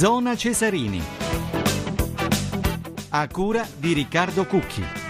Zona Cesarini. A cura di Riccardo Cucchi.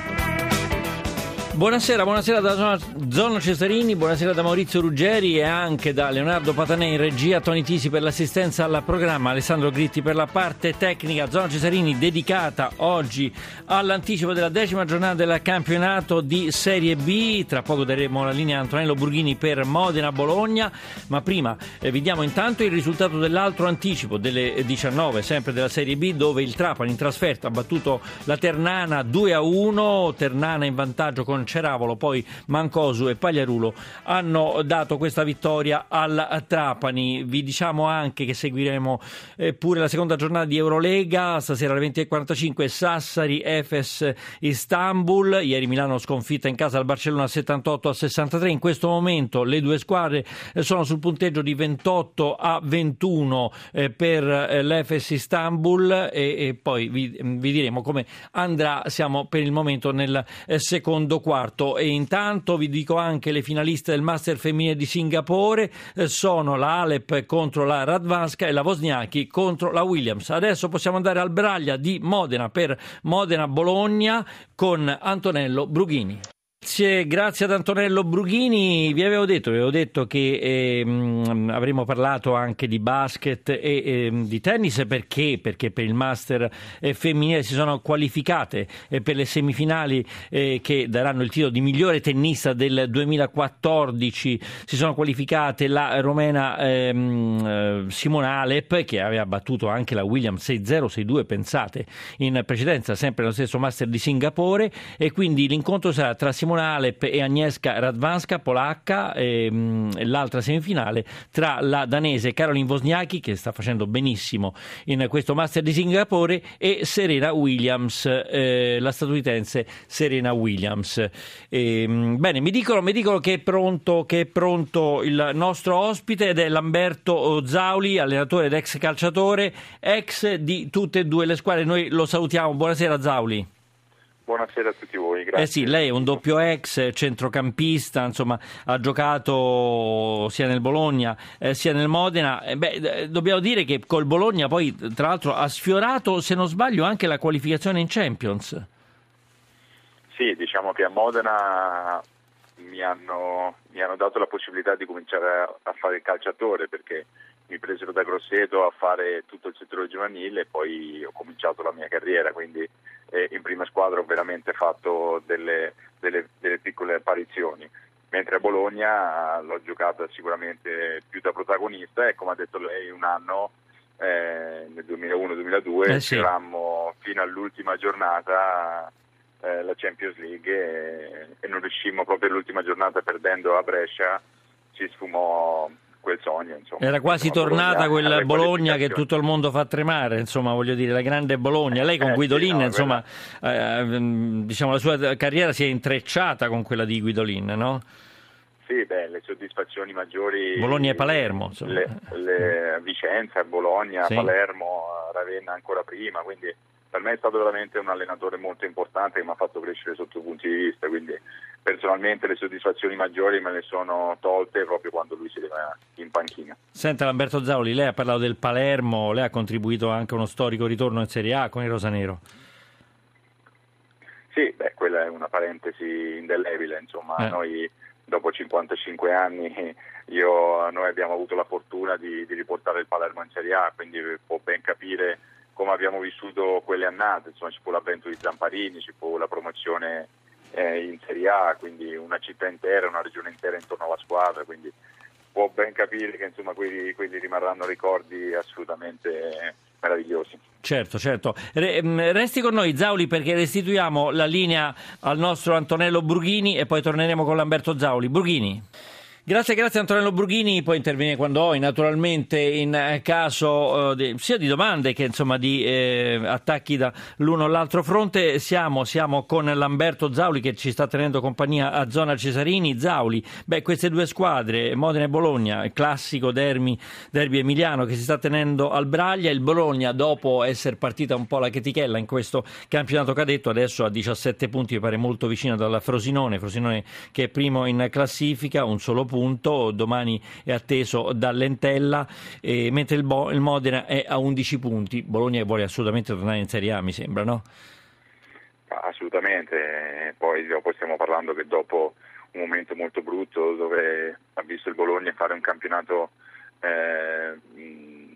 Buonasera, buonasera da Zona Cesarini, buonasera da Maurizio Ruggeri e anche da Leonardo Patanè in regia, Toni Tisi per l'assistenza al programma, Alessandro Gritti per la parte tecnica. Zona Cesarini dedicata oggi all'anticipo della decima giornata del campionato di Serie B. Tra poco daremo la linea a Antonello Burghini per Modena-Bologna, ma prima eh, vediamo intanto il risultato dell'altro anticipo delle 19, sempre della Serie B, dove il Trapani in trasferta ha battuto la Ternana 2 a 1, Ternana in vantaggio con Ceravolo, poi Mancosu e Pagliarulo hanno dato questa vittoria al Trapani. Vi diciamo anche che seguiremo eh, pure la seconda giornata di Eurolega, stasera alle 20.45 Sassari, Efes, Istanbul. Ieri Milano sconfitta in casa al Barcellona 78 a 63. In questo momento le due squadre eh, sono sul punteggio di 28 a 21 eh, per l'Efes Istanbul e, poi vi, diremo come andrà. Siamo per il momento nel secondo quarto quarto e intanto vi dico anche le finaliste del Master femminile di Singapore eh, sono la Alep contro la Radvanska e la Wozniacki contro la Williams. Adesso possiamo andare al Braglia di Modena per Modena-Bologna con Antonello Brughini. Grazie, grazie, ad Antonello Brughini. Vi avevo detto, vi avevo detto che eh, avremmo parlato anche di basket e eh, di tennis perché? perché per il Master eh, femminile si sono qualificate eh, per le semifinali eh, che daranno il titolo di migliore tennista del 2014. Si sono qualificate la romena ehm, eh, Simona Alep che aveva battuto anche la Williams 6-0, 6-2, pensate, in precedenza sempre nello stesso Master di Singapore e quindi l'incontro sarà tra Simona Simona Alep e Agnieszka Radvanska, polacca, e, mh, l'altra semifinale tra la danese Caroline Wozniacki, che sta facendo benissimo in questo Master di Singapore, e Serena Williams, eh, la statunitense Serena Williams. E, mh, bene, mi dicono, mi dicono che, è pronto, che, è pronto, il nostro ospite ed è Lamberto Zauli, allenatore ed ex calciatore, ex di tutte e due le squadre. Noi lo salutiamo. Buonasera Zauli. Buonasera a tutti voi, grazie. Eh sì, lei è un doppio ex, centrocampista, insomma, ha giocato sia nel Bologna eh, sia nel Modena. Eh, beh, dobbiamo dire che col Bologna poi, tra l'altro, ha sfiorato, se non sbaglio, anche la qualificazione in Champions. Sì, diciamo che a Modena mi hanno, mi hanno dato la possibilità di cominciare a, a fare il calciatore perché mi presero da Grosseto a fare tutto il settore giovanile e poi ho cominciato la mia carriera, quindi eh, in prima squadra ho veramente fatto delle, delle, delle piccole apparizioni mentre a Bologna l'ho giocata sicuramente più da protagonista e come ha detto lei un anno eh, nel 2001-2002 eh sì. giocammo fino all'ultima giornata eh, la Champions League e, e, non riuscimmo proprio all'ultima giornata perdendo a Brescia ci sfumò quel sogno. Insomma. Era quasi tornata quella Bologna che tutto il mondo fa tremare, insomma, voglio dire, la grande Bologna. Lei con eh, Guidolin, sì, no, insomma, eh, diciamo, la sua carriera si è intrecciata con quella di Guidolin, no? Sì, beh, le soddisfazioni maggiori. Bologna e Palermo, le, le, Vicenza, Bologna, sì. Palermo, Ravenna ancora prima, quindi per me è stato veramente un allenatore molto importante che mi ha fatto crescere sotto punti di vista, quindi personalmente le soddisfazioni maggiori me le sono tolte proprio quando lui si sedeva in panchina. Senta Lamberto Zauli, lei ha parlato del Palermo, lei ha contribuito anche a uno storico ritorno in Serie A con il Rosanero. Sì, beh, quella è una parentesi indelebile, insomma, eh. noi dopo 55 anni io, noi abbiamo avuto la fortuna di, di riportare il Palermo in Serie A, quindi può ben capire come abbiamo vissuto quelle annate, insomma ci fu l'avvento di Zamparini, ci fu la promozione eh, in Serie A, quindi una città intera, una regione intera intorno alla squadra, quindi può ben capire che insomma quelli, quelli rimarranno ricordi assolutamente meravigliosi. Certo, certo. Mm, resti con noi Zauli perché restituiamo la linea al nostro Antonello Brughini e poi torneremo con Lamberto Zauli. Brughini. Grazie, grazie Antonello Brughini, puoi intervenire quando vuoi, naturalmente in eh, caso eh, sia di domande che insomma, di eh, attacchi da l'uno o l'altro fronte. Siamo, siamo, con Lamberto Zauli che ci sta tenendo compagnia a zona Cesarini. Zauli, beh, queste due squadre, Modena e Bologna, classico derby, derby emiliano che si sta tenendo al Braglia. Il Bologna, dopo essere partita un po' la chetichella in questo campionato cadetto, adesso ha 17 punti, mi pare molto vicino dalla Frosinone, Frosinone che è primo in classifica, un solo punto domani è atteso dall'Entella, eh, mentre il, Bo- il Modena è a 11 punti. Bologna vuole assolutamente tornare in Serie A, mi sembra, no? Assolutamente, poi dopo stiamo parlando che dopo un momento molto brutto dove ha visto il Bologna fare un campionato eh,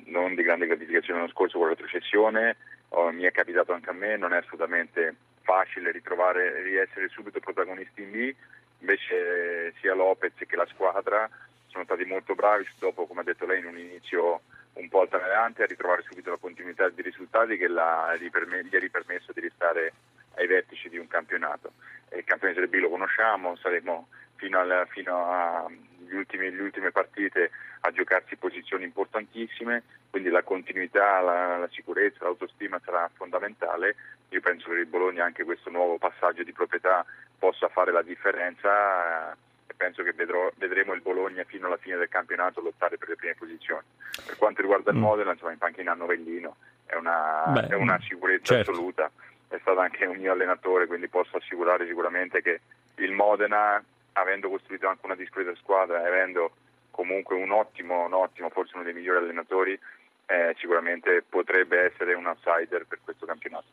non di grande gratificazione l'anno scorso con la retrocessione, oh, mi è capitato anche a me, non è assolutamente facile ritrovare, riessere subito protagonisti in B, invece sia Lopez che la squadra sono stati molto bravi dopo, come ha detto lei, in un inizio un po' altalenante a ritrovare subito la continuità di risultati che gli, ha ripermesso di restare ai vertici di un campionato. Il campione Serie B lo conosciamo, saremo fino, al, fino alle ultime partite a giocarsi posizioni importantissime, quindi la continuità, la, la sicurezza, l'autostima sarà fondamentale. Io penso che il Bologna anche questo nuovo passaggio di proprietà possa fare la differenza penso che vedrò, vedremo il Bologna fino alla fine del campionato lottare per le prime posizioni. Per quanto riguarda il mm. Modena, insomma, in panchina a Novellino è una, Beh, è una sicurezza certo. assoluta è stato anche un mio allenatore, quindi posso assicurare sicuramente che il Modena, avendo costruito anche una discreta squadra e avendo comunque un ottimo, un ottimo, forse uno dei migliori allenatori, eh, sicuramente potrebbe essere un outsider per questo campionato.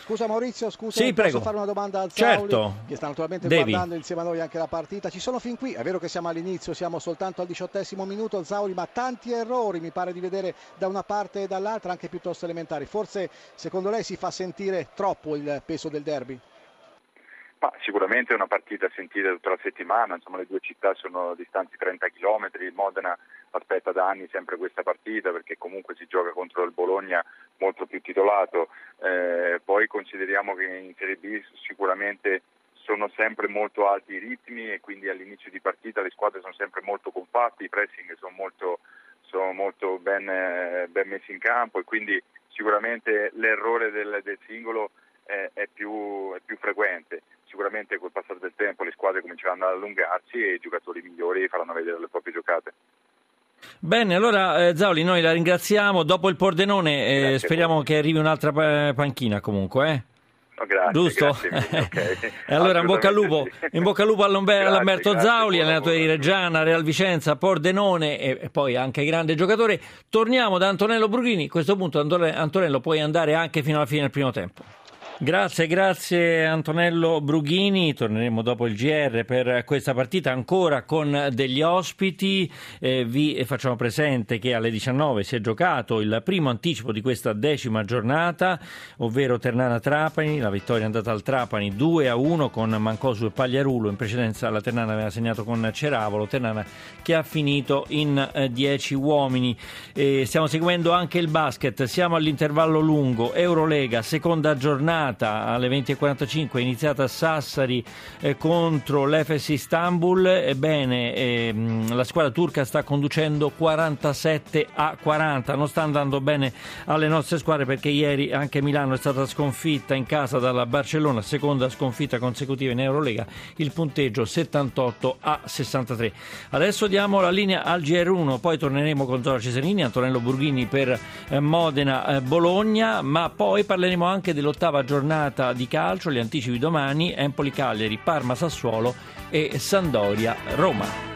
Scusa Maurizio, scusa, sì, posso fare una domanda al Zauli, certo. che sta naturalmente Devi. guardando insieme a noi anche la partita. Ci sono fin qui, è vero che siamo all'inizio, siamo soltanto al diciottesimo minuto, Zauli, ma tanti errori mi pare di vedere da una parte e dall'altra, anche piuttosto elementari. Forse secondo lei si fa sentire troppo il peso del derby? Ma sicuramente è una partita sentita tutta la settimana, insomma le due città sono distanti 30 km, il Modena aspetta da anni sempre questa partita perché comunque si gioca contro il Bologna molto più titolato, eh, poi consideriamo che in Serie B sicuramente sono sempre molto alti i ritmi e quindi all'inizio di partita le squadre sono sempre molto compatte, i pressing sono molto, sono molto ben, ben, messi in campo e quindi sicuramente l'errore del, del singolo è, è, più, è più frequente sicuramente col passare del tempo le squadre cominceranno ad allungarsi e i giocatori migliori faranno vedere le proprie giocate. Bene, allora eh, Zauli, noi la ringraziamo. Dopo il Pordenone eh, speriamo che arrivi un'altra panchina comunque. Eh? No, grazie, Giusto? Grazie, okay. e allora in bocca al lupo, in bocca al lupo all'Alberto Zauli, allenatore di Reggiana, Real Vicenza, Pordenone e, e, poi anche grande giocatore. Torniamo da Antonello Brughini. A questo punto Antonello puoi andare anche fino alla fine del primo tempo. Grazie, grazie Antonello Brughini. Torneremo dopo il GR per questa partita ancora con degli ospiti. Eh, vi facciamo presente che alle 19 si è giocato il primo anticipo di questa decima giornata, ovvero Ternana-Trapani. La vittoria è andata al Trapani 2 a 1 con Mancosu e Pagliarulo. In precedenza la Ternana aveva segnato con Ceravolo. Ternana che ha finito in 10 eh, uomini. Eh, stiamo seguendo anche il basket. Siamo all'intervallo lungo. Eurolega, seconda giornata giornata alle 20.45 è iniziata a Sassari eh, contro l'Efes Istanbul. Ebbene, eh, la squadra turca sta conducendo 47 a 40. Non sta andando bene alle nostre squadre perché ieri anche Milano è stata sconfitta in casa dalla Barcellona, seconda sconfitta consecutiva in Eurolega. Il punteggio 78 a 63. Adesso diamo la linea al GR1, poi torneremo con Zora Cesarini, Antonello Burghini per eh, Modena eh, ma poi parleremo anche dell'ottava giornata giornata di calcio, gli anticipi domani, Empoli Cagliari, Parma Sassuolo e Sandoria Roma.